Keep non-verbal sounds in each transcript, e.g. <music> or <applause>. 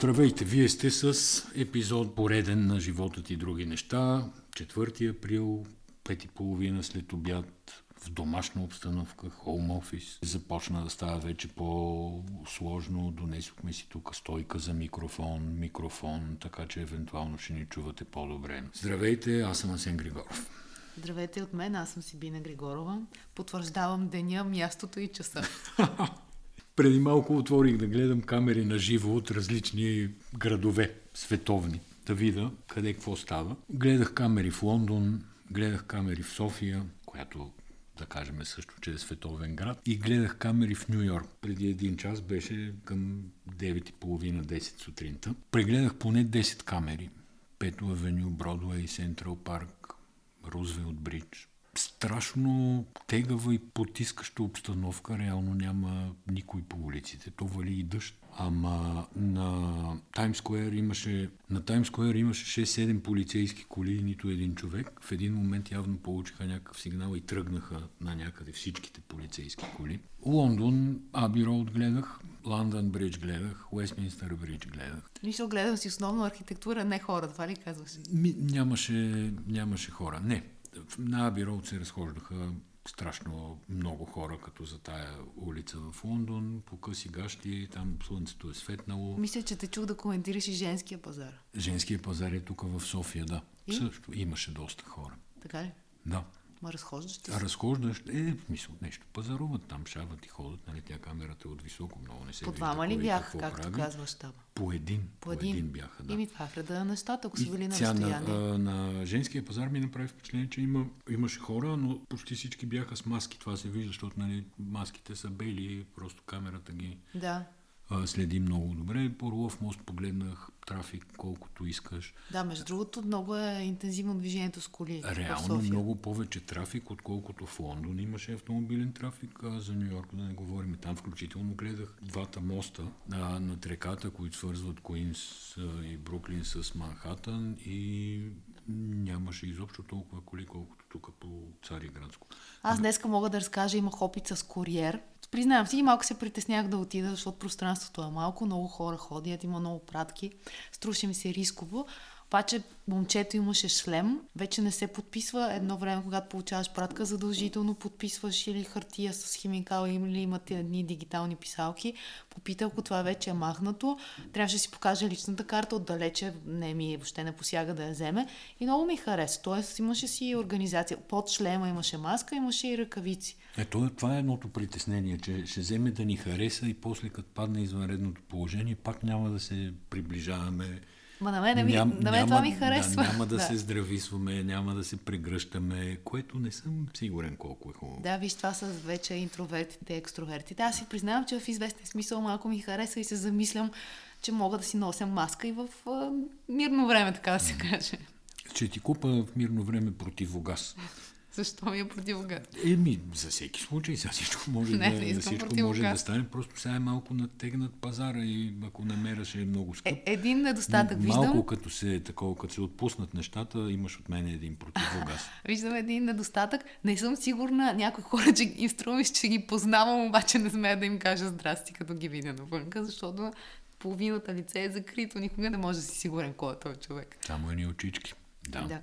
Здравейте, вие сте с епизод пореден на Животът и други неща. 4 април, 5 и половина след обяд, в домашна обстановка, хоум офис. Започна да става вече по-сложно. Донесохме си тук стойка за микрофон, микрофон, така че евентуално ще ни чувате по-добре. Здравейте, аз съм Асен Григоров. Здравейте от мен, аз съм Сибина Григорова. Потвърждавам деня, мястото и часа. <laughs> Преди малко отворих да гледам камери на живо от различни градове, световни, да видя къде какво става. Гледах камери в Лондон, гледах камери в София, която да кажем също, че е световен град. И гледах камери в Нью Йорк. Преди един час беше към 9.30-10 сутринта. Прегледах поне 10 камери. Пето авеню, Бродвей, Сентрал парк, Рузвелт Бридж, страшно тегава и потискаща обстановка. Реално няма никой по улиците. То вали и дъжд. Ама на Таймс Скуер имаше, на Таймс Скуер имаше 6-7 полицейски коли и нито един човек. В един момент явно получиха някакъв сигнал и тръгнаха на някъде всичките полицейски коли. Лондон, Аби Роуд гледах, Лондон Бридж гледах, Уестминстър Бридж гледах. Нищо гледам си основно архитектура, не хора, това ли казваш? Ми, нямаше, нямаше хора. Не, на Аби Роуд се разхождаха страшно много хора, като за тая улица в Лондон, по къси гащи, там слънцето е светнало. Мисля, че те чух да коментираш и женския пазар. Женския пазар е тук в София, да. И? Също имаше доста хора. Така ли? Да. Ма разхождаш А разхождаш, е, в смисъл, нещо пазаруват, там шават и ходят, нали, тя камерата е от високо, много не се По двама ли бяха, както прави. казваш там? По един. По един, по един бяха, да. Ими това е на нещата, ако си били на разстояние. На, на, женския пазар ми направи впечатление, че има, имаше хора, но почти всички бяха с маски. Това се вижда, защото нали, маските са бели, просто камерата ги... Да следи много добре. По Орлов мост погледнах трафик колкото искаш. Да, между другото много е интензивно движението с коли. Реално много повече трафик, отколкото в Лондон имаше автомобилен трафик, а за Нью Йорк да не говорим. Там включително гледах двата моста а, над реката, които свързват Куинс и Бруклин с Манхатън и нямаше изобщо толкова коли, колкото тук по Цариградско. Аз днеска мога да разкажа, имах опит с куриер. Признавам си, малко се притеснях да отида, защото пространството е малко, много хора ходят, има много пратки, струваше ми се рисково. Обаче момчето имаше шлем, вече не се подписва. Едно време, когато получаваш пратка, задължително подписваш или хартия с химикал или имате едни дигитални писалки. Попита, ако това вече е махнато. Трябваше да си покажа личната карта отдалече, не ми въобще не посяга да я вземе. И много ми хареса. Тоест имаше си организация. Под шлема имаше маска, имаше и ръкавици. Ето, това е едното притеснение, че ще вземе да ни хареса и после като падне извънредното положение, пак няма да се приближаваме Ма на мен, ми, Ням, на мен няма, това ми харесва. Да, няма да, да се здрависваме, няма да се прегръщаме, което не съм сигурен колко е хубаво. Да, виж, това са вече интровертите, екстровертите. Аз си признавам, че в известен смисъл малко ми хареса и се замислям, че мога да си нося маска и в а, мирно време, така да се каже. Ще ти купа в мирно време противогаз. Защо ми е противогаз? Еми, за всеки случай, сега всичко може, <laughs> не, да, не всичко може да стане. Просто сега е малко натегнат пазара и ако намераш е много скъп. Е, един недостатък Но, виждам. Малко като се, такова, като се отпуснат нещата, имаш от мен един противогаз. <laughs> виждам един недостатък. Не съм сигурна, някои хора, че им струва, че ги познавам, обаче не смея да им кажа здрасти, като ги видя навънка, защото половината лице е закрито. Никога не може да си сигурен кой е този човек. Само едни очички. Да. да.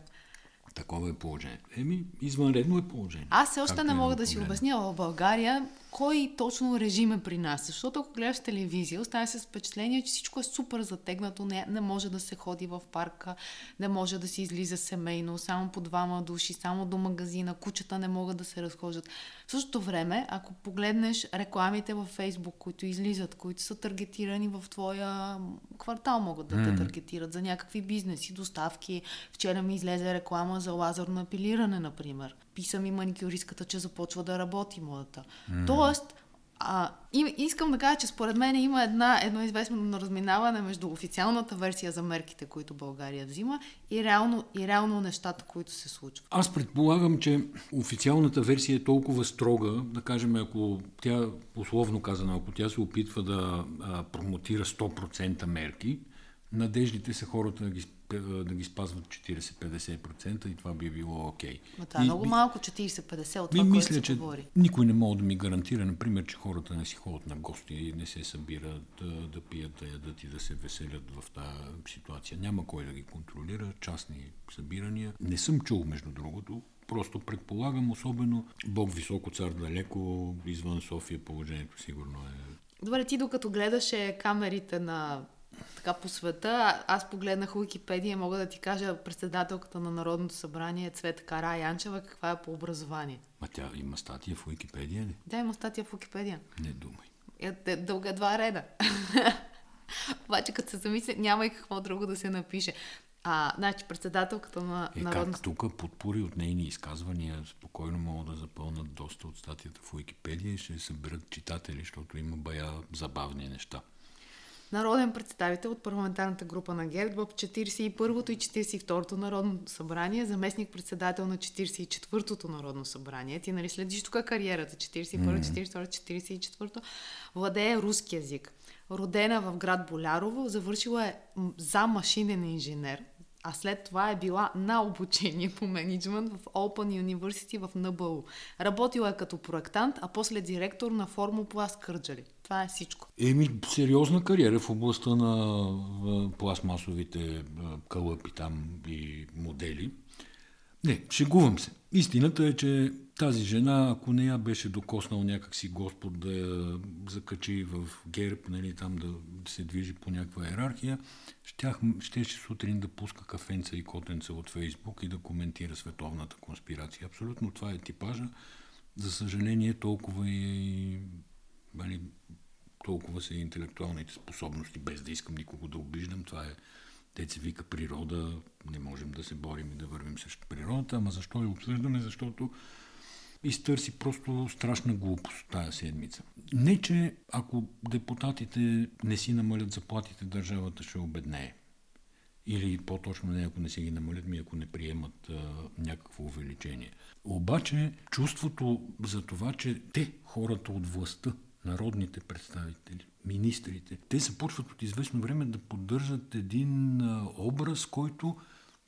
Такова е положението. Еми, извънредно е положение. Аз все още не мога да си обясня в България кой точно режим е при нас. Защото ако гледаш телевизия, остава се впечатление, че всичко е супер затегнато, не, не може да се ходи в парка, не може да се излиза семейно, само по двама души, само до магазина, кучета не могат да се разхождат. В същото време, ако погледнеш рекламите във Фейсбук, които излизат, които са таргетирани в твоя квартал, могат да mm. те таргетират за някакви бизнеси, доставки. Вчера ми излезе реклама за лазерно апелиране, например писа ми маникюристката, че започва да работи модата. Mm. Тоест, а, и, искам да кажа, че според мен има една, едно известно разминаване между официалната версия за мерките, които България взима и реално, и реално нещата, които се случват. Аз предполагам, че официалната версия е толкова строга, да кажем, ако тя, условно казано, ако тя се опитва да а, промотира 100% мерки, надеждите са хората да ги да ги спазват 40-50% и това би било окей. Okay. Но това е много би, малко, 40-50 от това, ми, мисля, че говори. Никой не може да ми гарантира, например, че хората не си ходят на гости и не се събират да, да пият, да ядат и да се веселят в тази ситуация. Няма кой да ги контролира, частни събирания. Не съм чул, между другото, Просто предполагам, особено Бог високо, цар далеко, извън София положението сигурно е. Добре, ти докато гледаше камерите на така по света, аз погледнах Уикипедия, мога да ти кажа председателката на Народното събрание Цвета Кара Янчева, каква е по образование. Ма тя има статия в Уикипедия ли? Да, има статия в Уикипедия. Не думай. Е, е, дълга два реда. <laughs> Обаче, като се замисля, няма и какво друго да се напише. А, значи, председателката на е, Народно... Как тук подпори от нейни изказвания спокойно могат да запълнат доста от статията в Уикипедия и ще съберат читатели, защото има бая забавни неща. Народен представител от парламентарната група на ГЕРБ в 41-то и 42-то Народно събрание, заместник председател на 44-то Народно събрание. Ти нали следиш тук кариерата 41-то, 42-то, 44-то. Владее руски язик. Родена в град Болярово, завършила е за машинен инженер, а след това е била на обучение по менеджмент в Open University в НБУ. Работила е като проектант, а после директор на Формопласт Кърджали. Това е всичко. Еми, сериозна кариера в областта на пластмасовите кълъпи там и модели. Не, шегувам се. Истината е, че тази жена, ако не я беше докоснал някакси Господ да я закачи в герб, нали, там да се движи по някаква иерархия, щях, щеше сутрин да пуска кафенца и котенца от Фейсбук и да коментира световната конспирация. Абсолютно това е типажа. За съжаление, толкова и нали, толкова са интелектуалните способности, без да искам никого да обиждам. Това е те се вика природа, не можем да се борим и да вървим срещу природата, ама защо я обсъждаме? Защото изтърси просто страшна глупост тая седмица. Не, че ако депутатите не си намалят заплатите, държавата ще обеднее. Или по-точно не, ако не си ги намалят, ми ако не приемат а, някакво увеличение. Обаче чувството за това, че те, хората от властта, народните представители, министрите, те започват от известно време да поддържат един а, образ, който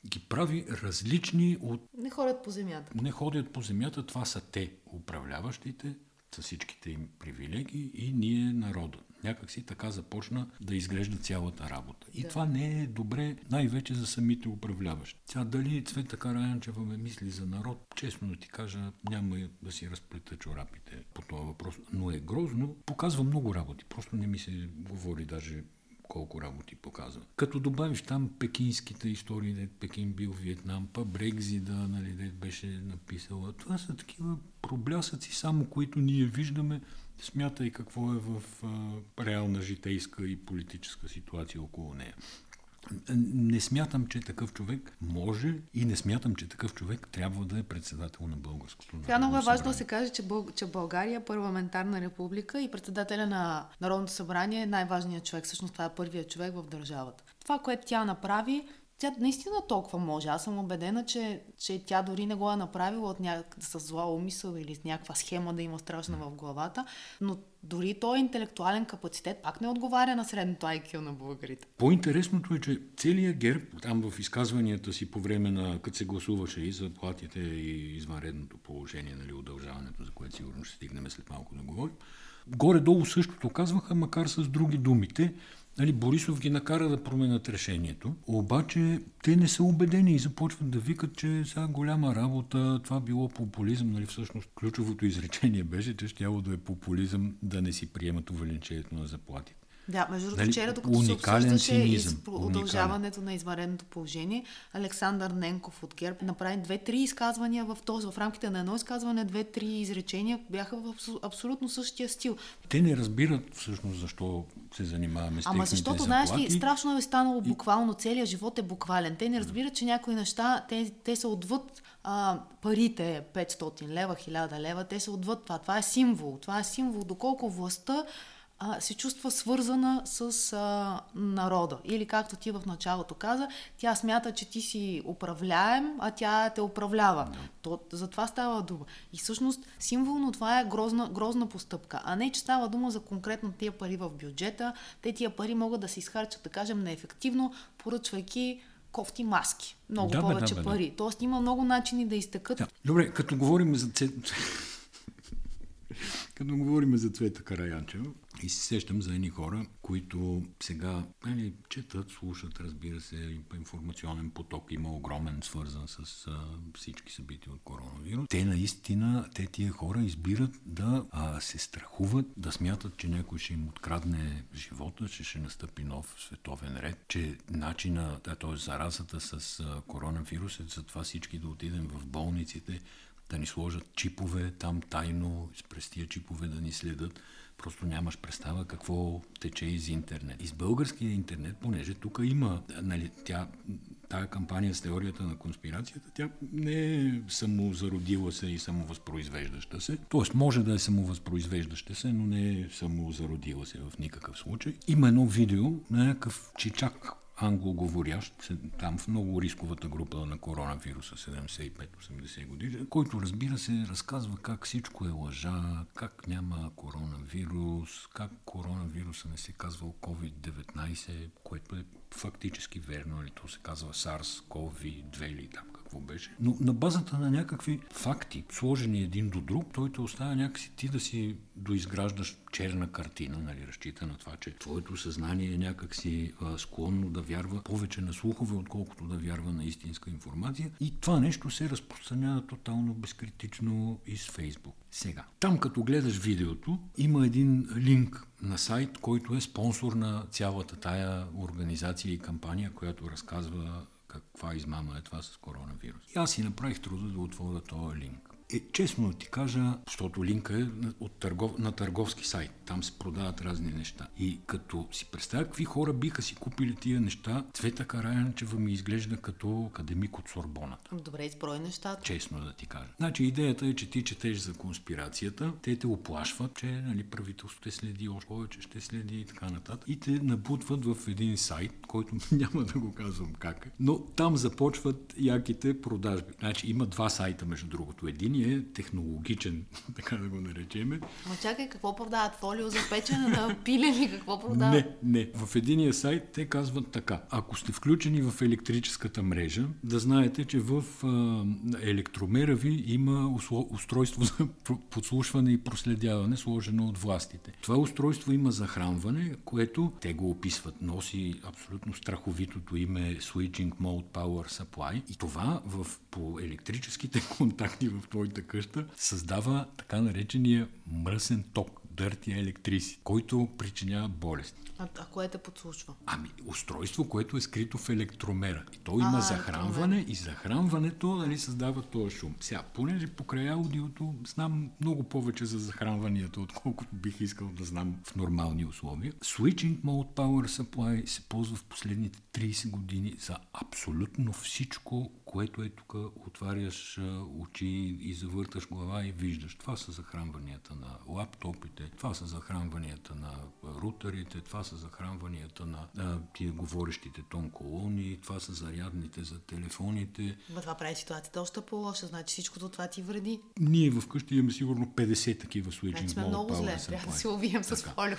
ги прави различни от... Не ходят по земята. Не ходят по земята, това са те, управляващите, с всичките им привилегии и ние народа. Някак си така започна да изглежда цялата работа. И да. това не е добре най-вече за самите управляващи. Сега дали Цвета Караянчева ме мисли за народ, честно да ти кажа, няма да си разплета чорапите по този въпрос, но е грозно. Показва много работи, просто не ми се говори даже колко работи показва. Като добавиш там пекинските истории, де Пекин бил Виетнам, па Брекзида, нали, де беше написала. Това са такива проблясъци, само които ние виждаме. Смятай какво е в а, реална житейска и политическа ситуация около нея. Не смятам, че такъв човек може и не смятам, че такъв човек трябва да е председател на българското народно Сега много е важно да се каже, че, Бъл... че България е парламентарна република и председателя на Народното събрание е най-важният човек. Всъщност това е първият човек в държавата. Това, което тя направи, тя наистина толкова може. Аз съм убедена, че, че тя дори не го е направила от няк... с зла умисъл или с някаква схема да има страшна в главата, но дори този интелектуален капацитет пак не отговаря на средното IQ на българите. По-интересното е, че целият герб, там в изказванията си по време на, като се гласуваше и за платите и извънредното положение, нали, удължаването, за което сигурно ще стигнем след малко да говорим, горе-долу същото казваха, макар с други думите. Нали, Борисов ги накара да променят решението, обаче те не са убедени и започват да викат, че сега голяма работа, това било популизъм. Нали, всъщност ключовото изречение <laughs> беше, че ще да е популизъм да не си приемат увеличението на заплатите. Да, между другото, нали, вчера, докато се обсъждаше из... удължаването на извънредното положение, Александър Ненков от ГЕРБ направи две-три изказвания в този, в рамките на едно изказване, две-три изречения бяха в абсолютно същия стил. Те не разбират всъщност защо се занимаваме с Ама защото, знаеш ли, страшно е станало буквално, целият живот е буквален. Те не разбират, че някои неща, те, те са отвъд а, парите 500 лева, 1000 лева, те са отвъд това. Това е символ. Това е символ, доколко властта а, се чувства свързана с а, народа. Или както ти в началото каза, тя смята, че ти си управляем, а тя те управлява. Да. То, за това става дума. И всъщност символно това е грозна, грозна постъпка, а не, че става дума за конкретно тия пари в бюджета. Те тия пари могат да се изхарчат, да кажем, неефективно, поръчвайки кофти маски. Много Да, повече да, бе, да. пари. Тоест има много начини да изтъкат. Да. Добре, като говорим за <laughs> като говорим за Цвета Караянчева и се сещам за едни хора, които сега нали, четат, слушат, разбира се, информационен поток има огромен, свързан с а, всички събития от коронавирус. Те наистина, те тия хора избират да а, се страхуват, да смятат, че някой ще им открадне живота, че ще настъпи нов световен ред, че начина, т.е. заразата с а, коронавирус е за това всички да отидем в болниците, да ни сложат чипове там тайно, през тия чипове да ни следят. Просто нямаш представа какво тече из интернет. Из българския интернет, понеже тук има, нали, тя, тая кампания с теорията на конспирацията, тя не е самозародила се и самовъзпроизвеждаща се. Тоест, може да е самовъзпроизвеждаща се, но не е самозародила се в никакъв случай. Има едно видео на някакъв чичак англоговорящ, там в много рисковата група на коронавируса, 75-80 години, който разбира се разказва как всичко е лъжа, как няма коронавирус, как коронавируса не се казва COVID-19, което е фактически верно, или то се казва SARS-CoV-2 или там какво беше. Но на базата на някакви факти, сложени един до друг, той те оставя някакси ти да си доизграждаш черна картина, нали, разчита на това, че твоето съзнание е някакси а, склонно да вярва повече на слухове, отколкото да вярва на истинска информация. И това нещо се разпространява тотално безкритично из Фейсбук. Сега, там като гледаш видеото, има един линк на сайт, който е спонсор на цялата тая организация и кампания, която разказва каква измама е това с коронавирус. И аз си направих труда да отворя този линк. Е, честно ти кажа, защото линка е от търгов, на търговски сайт. Там се продават разни неща. И като си представя какви хора биха си купили тия неща, Цвета Караянчева ми изглежда като академик от Сорбоната. Добре, изброй нещата. Честно да ти кажа. Значи идеята е, че ти четеш за конспирацията, те те оплашват, че нали, правителството те следи още повече, ще следи и така нататък. И те набутват в един сайт, който <laughs> няма да го казвам как е. Но там започват яките продажби. Значи има два сайта, между другото. Един е технологичен, <laughs> така да го наречеме. Ма чакай, какво продават? Фолио за печене на <laughs> пилени? Какво продават? Не, не. В единия сайт те казват така. Ако сте включени в електрическата мрежа, да знаете, че в а, електромера ви има устройство <laughs> за подслушване и проследяване, сложено от властите. Това устройство има захранване, което те го описват. Носи абсолютно страховитото име Switching Mode Power Supply. И това в, по електрическите контакти в твоята къща създава така наречения мръсен ток, дърти електриси, който причинява болести. А, а кое те подслушва? Ами, устройство, което е скрито в електромера. И то има а, захранване електромер. и захранването нали, създава този шум. Сега, понеже покрай аудиото знам много повече за захранванията, отколкото бих искал да знам в нормални условия. Switching Mode Power Supply се ползва в последните 30 години за абсолютно всичко, което е тук. Отваряш очи и завърташ глава и виждаш. Това са захранванията на лаптопите, това са захранванията на рутерите, това са захранванията на а, тия говорещите тон колони, това са зарядните за телефоните. Ма това прави ситуацията още по-лоша, значи всичкото това ти вреди. Ние вкъщи имаме сигурно 50 такива switching значи сме много зле, трябва да се увием с фолио.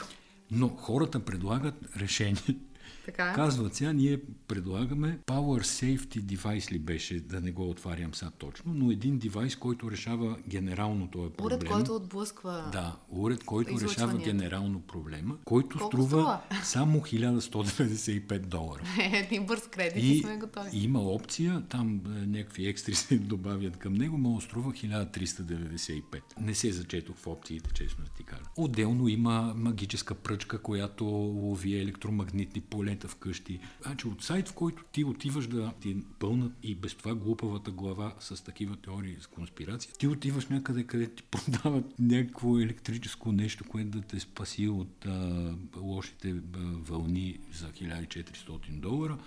Но хората предлагат решение така. Казват сега, ние предлагаме Power Safety Device ли беше, да не го отварям сега точно, но един девайс, който решава генерално този проблем. Уред, който отблъсква. Да, уред, който решава генерално проблема, който Колко струва, струва само 1195 долара. <laughs> Един бърз кредит и, сме готови. Има опция, там е, някакви екстри се <laughs> добавят към него, но струва 1395. Не се зачетох в опциите, честно да ти кажа. Отделно има магическа пръчка, която лови електромагнитни полета вкъщи. Значи от сайт, в който ти отиваш да ти пълнат и без това глупавата глава с такива теории за конспирация, ти отиваш някъде, къде ти <laughs> продават някакво електрическо нещо, което да те спаси от а, лошите а, вълни за 1400 долара,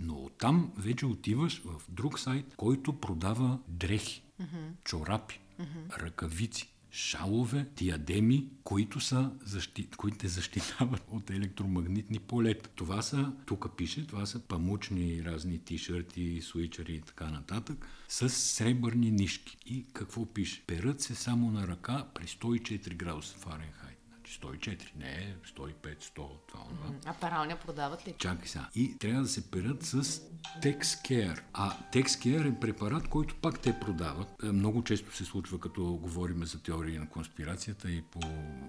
но оттам вече отиваш в друг сайт, който продава дрехи, mm-hmm. чорапи, mm-hmm. ръкавици, шалове, диадеми, които, са защи... които те защитават от електромагнитни полета. Това са, тук пише, това са памучни разни тишърти, суичери и така нататък, с сребърни нишки. И какво пише? Перат се само на ръка при 104 градуса Фаренхайт. 104, не 105, 100, това, това. А пералня продават ли? Чакай сега. И трябва да се перат с TexCare. А TexCare е препарат, който пак те продават. Е, много често се случва, като говорим за теории на конспирацията и по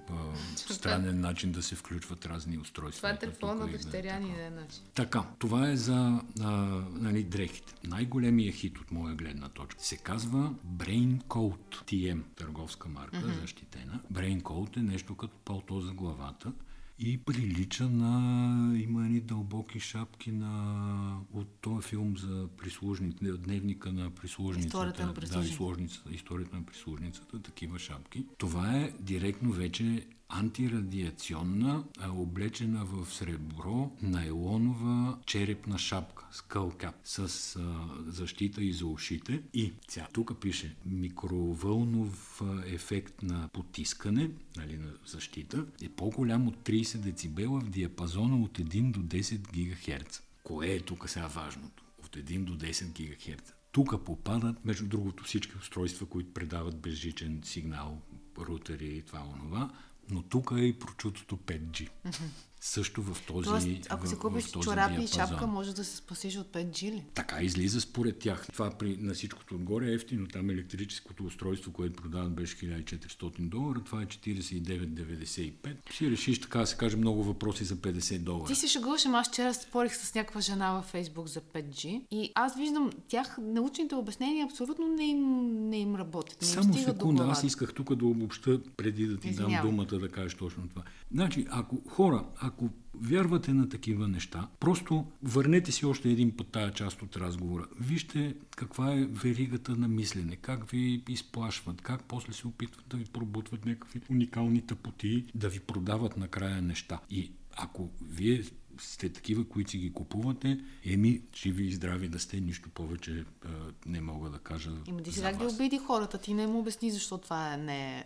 по странен начин да се включват разни устройства. Това е телефон на дъщеря ни, е начин. Така, това е за а, нали, дрехите. Най-големият хит от моя гледна точка се казва Brain Code TM, търговска марка, mm-hmm. защитена. Brain Code е нещо като палто за главата и прилича на... Има едни дълбоки шапки на... от този филм за прислужниците, дневника на прислужницата. Историята на прислужницата. Да, историята на прислужницата, такива шапки. Това е директно вече антирадиационна, облечена в сребро, найлонова черепна шапка, скълкап, с а, защита и за ушите. И ця, тук пише микровълнов ефект на потискане, нали, на защита, е по-голям от 30 децибела в диапазона от 1 до 10 ГГц. Кое е тук сега важното? От 1 до 10 ГГц. Тук попадат, между другото, всички устройства, които предават безжичен сигнал, рутери и това онова, но тук е и прочутото 5G. Mm-hmm. Също в този Тоест, ако си купиш чорапи и шапка, може да се спасиш от 5G ли? Така излиза според тях. Това при, на всичкото отгоре е ефтино. Там електрическото устройство, което продават, беше 1400 долара. Това е 49,95. Си решиш, така да се каже, много въпроси за 50 долара. Ти се шегуваш, аз вчера спорих с някаква жена във Фейсбук за 5G и аз виждам тях, научните обяснения абсолютно не им, не им работят. Не Само секунда, аз исках тук да обобща, преди да ти Извинявам. дам думата да кажеш точно това. Значи, ако хора, ако вярвате на такива неща, просто върнете си още един път тая част от разговора. Вижте каква е веригата на мислене, как ви изплашват, как после се опитват да ви пробутват някакви уникални тъпоти, да ви продават накрая неща. И ако вие сте такива, които си ги купувате, еми, живи и здрави да сте, нищо повече а, не мога да кажа. Има ти сега ги обиди хората, ти не му обясни защо това не е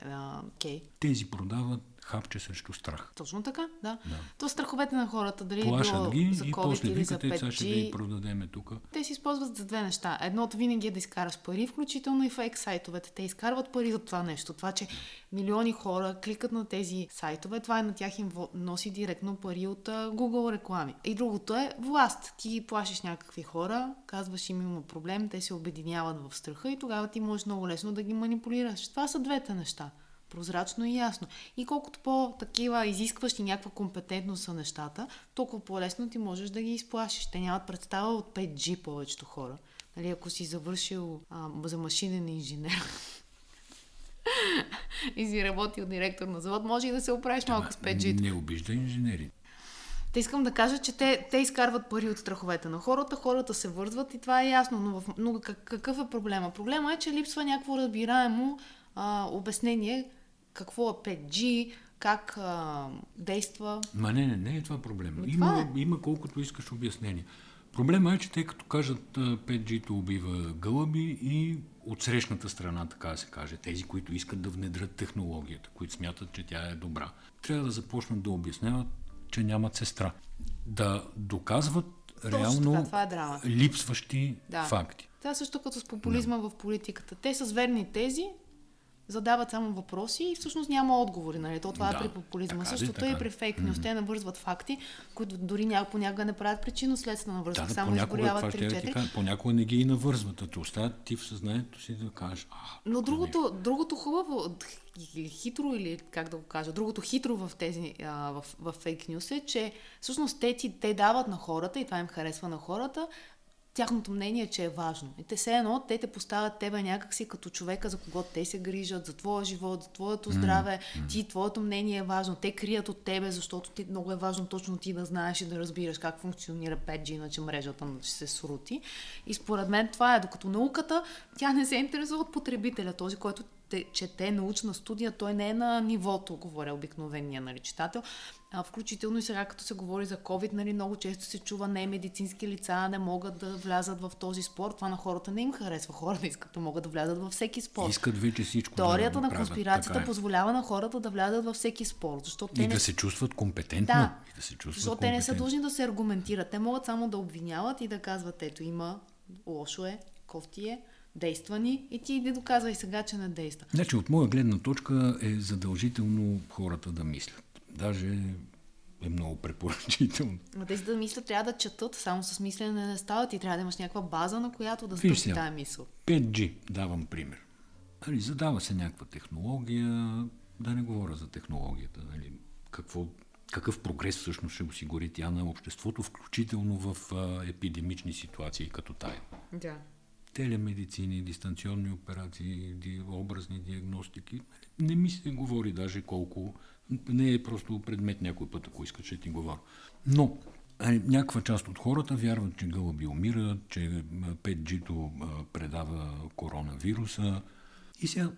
окей. Okay. Тези продават хапче срещу страх. Точно така, да. да. То страховете на хората, дали Плашат ги за COVID и после или за 5G, ще да ги продадеме тук. Те се използват за две неща. Едното винаги е да изкараш пари, включително и фейк сайтовете. Те изкарват пари за това нещо. Това, че милиони хора кликат на тези сайтове, това е на тях им носи директно пари от Google реклами. И другото е власт. Ти плашиш някакви хора, казваш им има проблем, те се обединяват в страха и тогава ти можеш много лесно да ги манипулираш. Това са двете неща прозрачно и ясно. И колкото по-такива изискващи някаква компетентност са нещата, толкова по-лесно ти можеш да ги изплашиш. Те нямат представа от 5G повечето хора. Нали, ако си завършил а, за машинен инженер <laughs> и си работил директор на завод, може и да се оправиш малко с 5G. Не обижда инженери. Те искам да кажа, че те, те изкарват пари от страховете на хората, хората се вързват и това е ясно, но, в, но какъв е проблема? Проблема е, че липсва някакво разбираемо а, обяснение какво е 5G, как а, действа. Ма не, не, не е това проблем. Ами има, е. има колкото искаш обяснение. Проблема е, че те като кажат 5G-то убива гълъби и от срещната страна, така да се каже, тези, които искат да внедрят технологията, които смятат, че тя е добра, трябва да започнат да обясняват, че нямат сестра. Да доказват Точно реално така, това е драма. липсващи да. факти. Това е също като с популизма да. в политиката. Те са верни тези, задават само въпроси и всъщност няма отговори. Нали? То това е да, е при популизма. Така, Същото е и при фейк нюс. Mm-hmm. Те навързват факти, които дори някак, понякога не правят причина следствено навързват. Да, само изгоряват 3-4. Понякога не ги и навързват, а те оставят ти в съзнанието си да кажеш. А, Но другото, другото хубаво, хитро, или как да го кажа, другото хитро в тези, а, в, в фейк нюс е, че всъщност те, ти, те дават на хората, и това им харесва на хората, тяхното мнение, че е важно. И те все едно, те те поставят тебе някакси като човека, за кого те се грижат, за твоя живот, за твоето здраве, mm-hmm. ти, твоето мнение е важно. Те крият от тебе, защото ти, много е важно точно ти да знаеш и да разбираш как функционира 5G, иначе мрежата ще се срути. И според мен това е, докато науката, тя не се интересува от потребителя, този, който те, чете научна студия, той не е на нивото, говоря обикновения нали, читател. А, включително и сега, като се говори за COVID, нали, много често се чува не медицински лица не могат да влязат в този спорт. Това на хората не им харесва. Хората искат да могат да влязат във всеки спорт. Искат вече всичко. Теорията да на конспирацията е. позволява на хората да влязат във всеки спорт. Защото и те не... да се чувстват компетентно. Да, и да се чувстват защото те не са длъжни да се аргументират. Те могат само да обвиняват и да казват, ето има, лошо е, кофти е, действа ни и ти иди доказвай сега, че не действа. Значи от моя гледна точка е задължително хората да мислят. Даже е много препоръчително. Но тези да мислят трябва да четат, само с мислене не става. Ти трябва да имаш някаква база, на която да стъпи тази мисъл. 5G, давам пример. Нали, задава се някаква технология, да не говоря за технологията, нали, какво, какъв прогрес всъщност ще осигури тя на обществото, включително в а, епидемични ситуации като тая. Да. Телемедицини, дистанционни операции, образни диагностики. Не ми се говори даже колко не е просто предмет някой път, ако искаш, ще ти говоря. Но някаква част от хората вярват, че гълъби умират, че 5G-то предава коронавируса. И сега,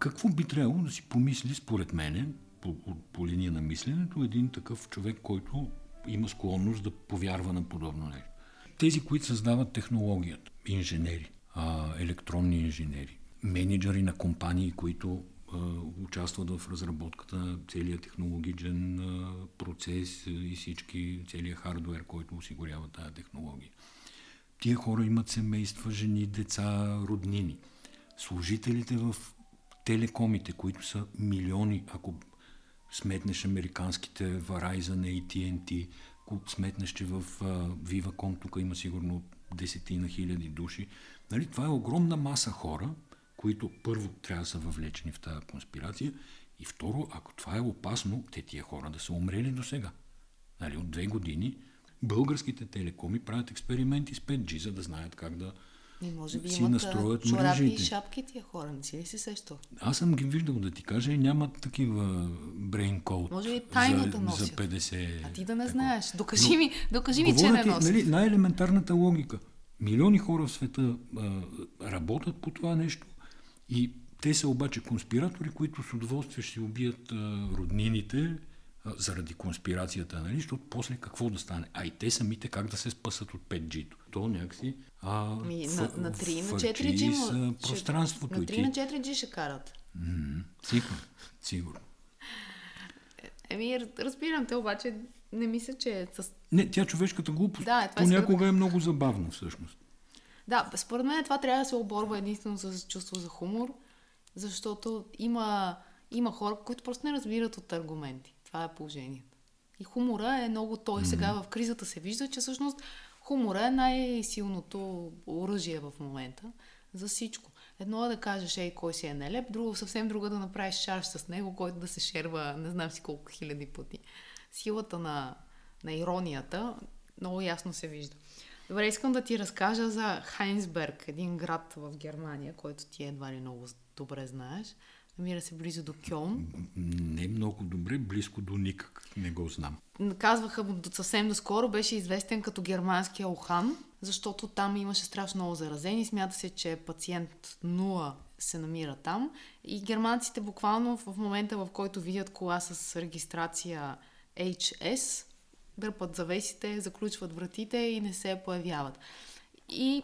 какво би трябвало да си помисли, според мене, по, по линия на мисленето, един такъв човек, който има склонност да повярва на подобно нещо. Тези, които създават технологията, инженери, а, електронни инженери, менеджери на компании, които участват в разработката на целият технологичен процес и всички, целият хардвер, който осигурява тази технология. Тия хора имат семейства, жени, деца, роднини. Служителите в телекомите, които са милиони, ако сметнеш американските Verizon, AT&T, ако сметнеш, че в Viva.com тук има сигурно десетина хиляди души. Нали, това е огромна маса хора, които първо трябва да са въвлечени в тази конспирация и второ, ако това е опасно, те тия хора да са умрели до сега. Нали, от две години българските телекоми правят експерименти с 5G, за да знаят как да и може би си настроят мрежите. и шапки тия хора, не си ли си сещал? Аз съм ги виждал да ти кажа нямат такива code може би тайното за, носят. за 50. А ти да не знаеш. Докажи Но, ми, докажи ми че не носят. Нали, най-елементарната логика. Милиони хора в света а, работят по това нещо и те са обаче конспиратори, които с удоволствие ще убият а, роднините заради конспирацията, нали? защото после какво да стане? А и те самите как да се спасат от 5G-то? То някакси а, Ми, на, на 3 на 4G са пространството. На 3 на 4G ще карат. Сигурно, сигурно. Еми, разбирам те, обаче не мисля, че е с... Не, тя човешката глупост да, е, понякога е много забавна всъщност. Да, според мен това трябва да се оборва единствено с чувство за хумор, защото има, има хора, които просто не разбират от аргументи. Това е положението. И хумора е много той. Mm-hmm. Сега в кризата се вижда, че всъщност хумора е най-силното оръжие в момента за всичко. Едно е да кажеш, ей, кой си е нелеп, друго съвсем друго е да направиш шарж с него, който да се шерва не знам си колко хиляди пъти. Силата на, на иронията много ясно се вижда. Добре, искам да ти разкажа за Хайнсберг, един град в Германия, който ти едва ли много добре знаеш. Намира се близо до Кьон. Не много добре, близко до никак. Не го знам. Казваха съвсем доскоро, беше известен като германския Охан, защото там имаше страшно много заразени. Смята се, че пациент 0 се намира там. И германците буквално в момента, в който видят кола с регистрация HS, дърпат завесите, заключват вратите и не се появяват. И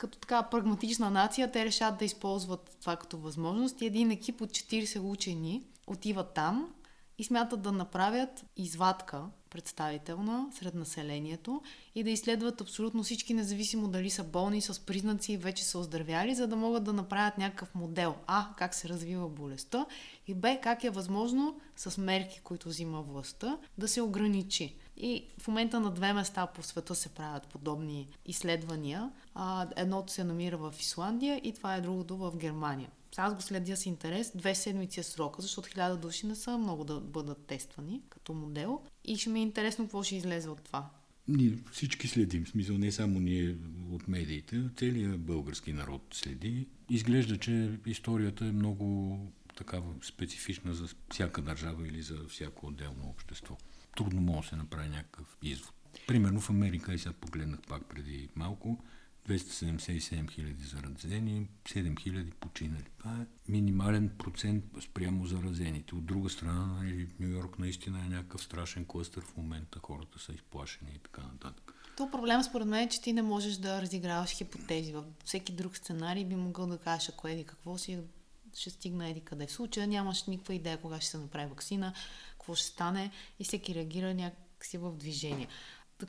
като така прагматична нация, те решат да използват това като възможност и един екип от 40 учени отива там и смятат да направят извадка представителна сред населението и да изследват абсолютно всички, независимо дали са болни с признаци вече са оздравяли, за да могат да направят някакъв модел. А, как се развива болестта и Б, как е възможно с мерки, които взима властта, да се ограничи. И в момента на две места по света се правят подобни изследвания. А, едното се намира в Исландия и това е другото в Германия. Аз го следя с интерес. Две седмици е срока, защото хиляда души не са много да бъдат тествани като модел. И ще ми е интересно какво ще излезе от това. Ние всички следим, в смисъл не само ние от медиите, целият български народ следи. Изглежда, че историята е много такава специфична за всяка държава или за всяко отделно общество трудно може да се направи някакъв извод. Примерно в Америка, и сега погледнах пак преди малко, 277 хиляди заразени, 7 хиляди починали. Това е минимален процент спрямо заразените. От друга страна, нали, Нью Йорк наистина е някакъв страшен клъстър в момента, хората са изплашени и така нататък. То проблем според мен е, че ти не можеш да разиграваш хипотези. Във всеки друг сценарий би могъл да кажеш, ако еди какво си, ще стигна еди къде. В случая нямаш никаква идея кога ще се направи вакцина, какво ще стане и всеки реагира някакси в движение.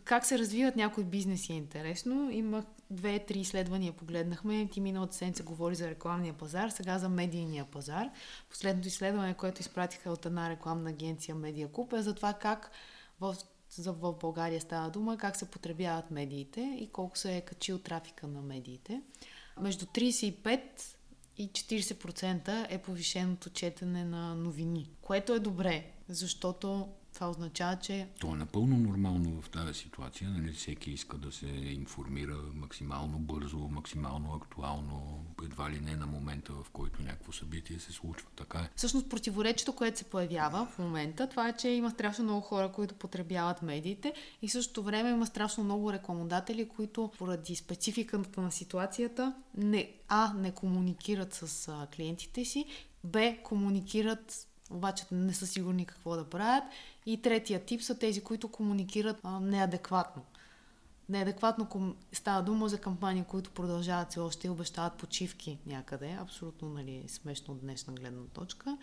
как се развиват някои бизнеси е интересно. Имах две-три изследвания погледнахме. Ти миналата седмица говори за рекламния пазар, сега за медийния пазар. Последното изследване, което изпратиха от една рекламна агенция Медиакуп е за това как в, за, в България става дума, как се потребяват медиите и колко се е качил трафика на медиите. Между 35 и 40% е повишеното четене на новини, което е добре, защото това означава, че... То е напълно нормално в тази ситуация. Нали? Всеки иска да се информира максимално бързо, максимално актуално, едва ли не на момента, в който някакво събитие се случва. Така е. Всъщност противоречието, което се появява в момента, това е, че има страшно много хора, които потребяват медиите и същото време има страшно много рекламодатели, които поради спецификата на ситуацията не, а, не комуникират с а, клиентите си, б, комуникират обаче не са сигурни какво да правят. И третия тип са тези, които комуникират а, неадекватно. Неадекватно ком... става дума за кампании, които продължават се още и обещават почивки някъде. Абсолютно нали, смешно от днешна гледна точка.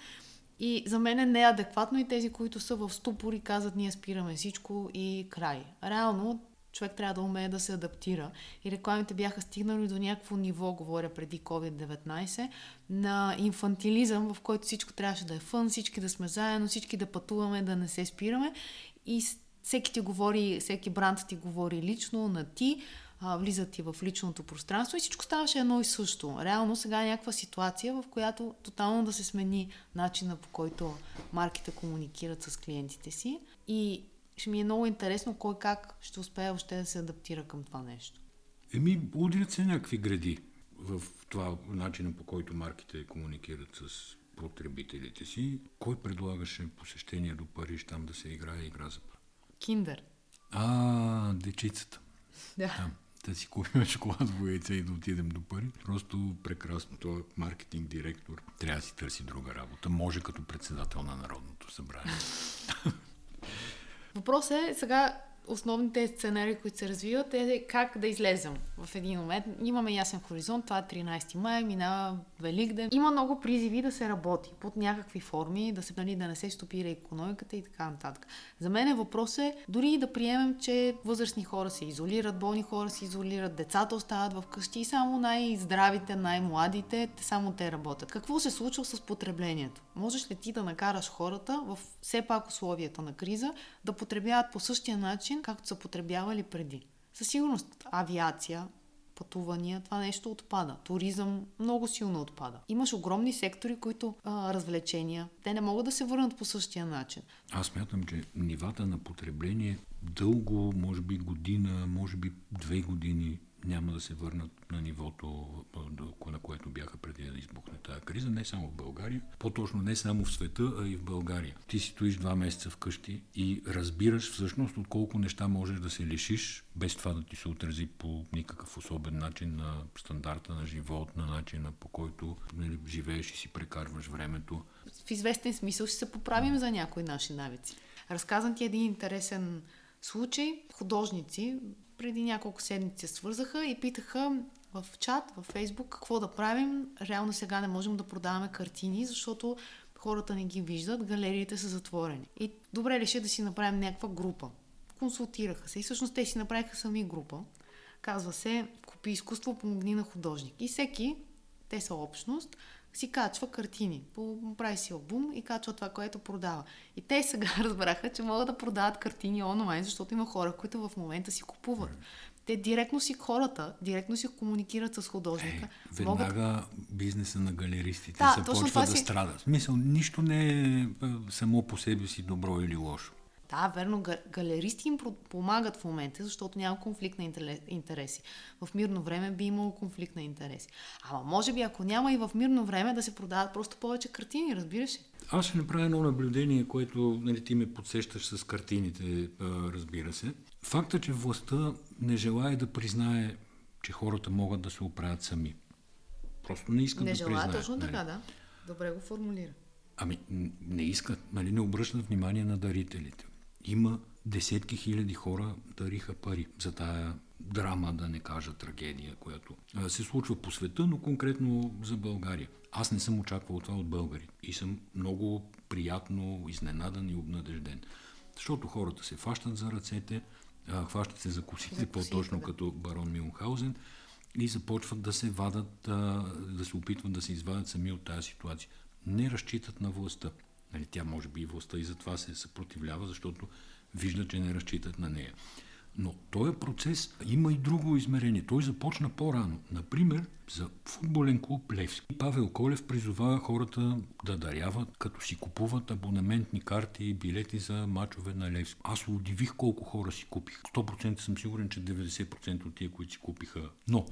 И за мен е неадекватно и тези, които са в ступор и казват ние спираме всичко и край. Реално човек трябва да умее да се адаптира. И рекламите бяха стигнали до някакво ниво, говоря преди COVID-19, на инфантилизъм, в който всичко трябваше да е фън, всички да сме заедно, всички да пътуваме, да не се спираме. И всеки ти говори, всеки бранд ти говори лично на ти, а, влизат ти в личното пространство и всичко ставаше едно и също. Реално сега е някаква ситуация, в която тотално да се смени начина по който марките комуникират с клиентите си. И ще ми е много интересно кой как ще успее още да се адаптира към това нещо. Еми, удрят се някакви гради в това начина по който марките комуникират с потребителите си. Кой предлагаше посещение до Париж там да се играе игра за Киндер. А, дечицата. Да. Да си купим шоколадово яйце и да отидем до Париж. Просто прекрасно. Той е маркетинг директор. Трябва да си търси друга работа. Може като председател на Народното събрание. <laughs> Въпросът е сега основните сценарии, които се развиват, е как да излезем в един момент. Имаме ясен хоризонт, това е 13 май, минава Великден. Има много призиви да се работи под някакви форми, да, се, нали, да не се стопира економиката и така нататък. За мен въпрос е дори да приемем, че възрастни хора се изолират, болни хора се изолират, децата остават в къщи и само най-здравите, най-младите, само те работят. Какво се случва с потреблението? Можеш ли ти да накараш хората в все пак условията на криза да потребяват по същия начин, както са потребявали преди? Със сигурност авиация, пътувания, това нещо отпада. Туризъм много силно отпада. Имаш огромни сектори, които а, развлечения, те не могат да се върнат по същия начин. Аз мятам, че нивата на потребление дълго, може би година, може би две години няма да се върнат на нивото, на което бяха преди да избухне тази криза, не само в България, по-точно не само в света, а и в България. Ти си стоиш два месеца вкъщи и разбираш всъщност от колко неща можеш да се лишиш, без това да ти се отрази по никакъв особен начин на стандарта на живот, на начина по който нали, живееш и си прекарваш времето. В известен смисъл ще се поправим за някои наши навици. Разказан ти един интересен случай. Художници преди няколко седмици свързаха и питаха в чат, в Фейсбук, какво да правим. Реално сега не можем да продаваме картини, защото хората не ги виждат, галериите са затворени. И добре реши да си направим някаква група. Консултираха се и всъщност те си направиха сами група. Казва се Купи изкуство, помогни на художник. И всеки, те са общност, си качва картини. Прави си албум и качва това, което продава. И те сега <laughs> разбраха, че могат да продават картини онлайн, защото има хора, които в момента си купуват. Те директно си хората, директно си комуникират с художника. Е, веднага могат... бизнеса на галеристите да, започва да си... страда. Смисъл, нищо не е, е само по себе си добро или лошо. Да, верно, галеристи им помагат в момента, защото няма конфликт на интереси. В мирно време би имало конфликт на интереси. Ама може би, ако няма и в мирно време, да се продават просто повече картини, разбираш ли? Аз ще направя едно наблюдение, което нали, ти ме подсещаш с картините, разбира се. Факта, че властта не желая да признае, че хората могат да се оправят сами. Просто не искат не да желая, признаят. точно нали? така, да. Добре го формулира. Ами, не искат, нали, не обръщат внимание на дарителите има десетки хиляди хора дариха пари за тая драма, да не кажа трагедия, която се случва по света, но конкретно за България. Аз не съм очаквал това от българи и съм много приятно изненадан и обнадежден. Защото хората се фащат за ръцете, хващат се за косите, по-точно да. като барон Мюнхаузен и започват да се вадат, да се опитват да се извадят сами от тази ситуация. Не разчитат на властта. Нали, тя може би и властта и затова се съпротивлява, защото вижда, че не разчитат на нея. Но този процес има и друго измерение. Той започна по-рано. Например, за футболен клуб Левски. Павел Колев призовава хората да даряват, като си купуват абонаментни карти и билети за мачове на Левски. Аз удивих колко хора си купих. 100% съм сигурен, че 90% от тия, които си купиха. Но...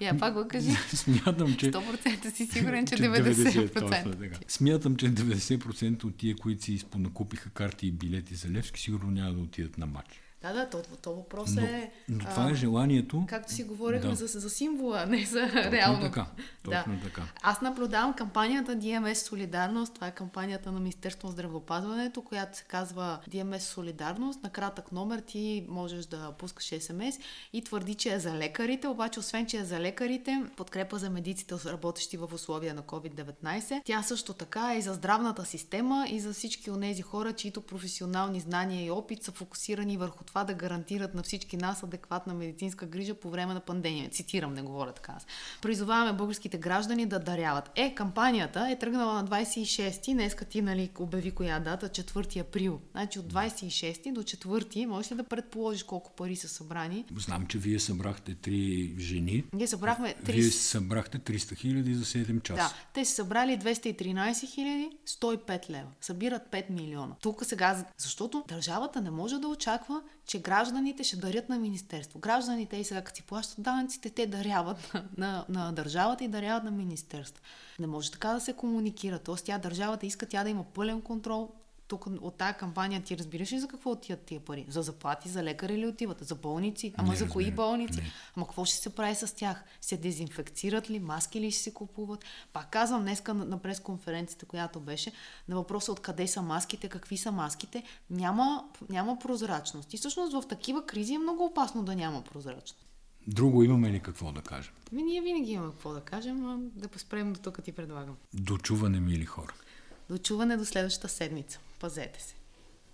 Я пак го кажи. <laughs> Смятам, че... 100% си сигурен, че 90%. 90% точно, така. Смятам, че 90% от тия, които си понакупиха карти и билети за Левски, сигурно няма да отидат на матч. Да, да, то, то въпрос но, е... Но това а, е желанието... Както си говорихме да. за, за символа, не за точно реално. Така, точно да. така. Аз наблюдавам кампанията DMS Солидарност. Това е кампанията на Министерство на здравеопазването, която се казва DMS Солидарност. На кратък номер ти можеш да пускаш СМС и твърди, че е за лекарите, обаче освен, че е за лекарите, подкрепа за медиците, работещи в условия на COVID-19. Тя също така е и за здравната система и за всички от тези хора, чието професионални знания и опит са фокусирани върху това да гарантират на всички нас адекватна медицинска грижа по време на пандемия. Цитирам, не говоря така. Призоваваме българските граждани да даряват. Е, кампанията е тръгнала на 26-ти, днеска ти нали, обяви коя дата, 4 април. Значи от 26 до 4 можеш ли да предположиш колко пари са събрани? Знам, че вие събрахте три жени. Ние събрахме 30... Вие събрахте 300 хиляди за 7 часа. Да, те са събрали 213 хиляди, 105 лева. Събират 5 милиона. Тук сега, защото държавата не може да очаква, че гражданите ще дарят на Министерство. Гражданите и сега, като си плащат данъците, те даряват на, на, на държавата и даряват на Министерство. Не може така да се комуникира. Тоест, тя държавата иска тя да има пълен контрол тук от тази кампания ти разбираш ли за какво отиват тия пари? За заплати, за лекари ли отиват? За болници? Ама не, за кои разбира. болници? Не. Ама какво ще се прави с тях? Се дезинфекцират ли? Маски ли ще се купуват? Пак казвам днеска на, на пресконференцията, която беше, на въпроса откъде са маските, какви са маските, няма, няма прозрачност. И всъщност в такива кризи е много опасно да няма прозрачност. Друго имаме ли какво да кажем? Ми, ние винаги имаме какво да кажем, а да поспрем до тук ти предлагам. Дочуване, мили хора. До чуване до следващата седмица. Пазете се!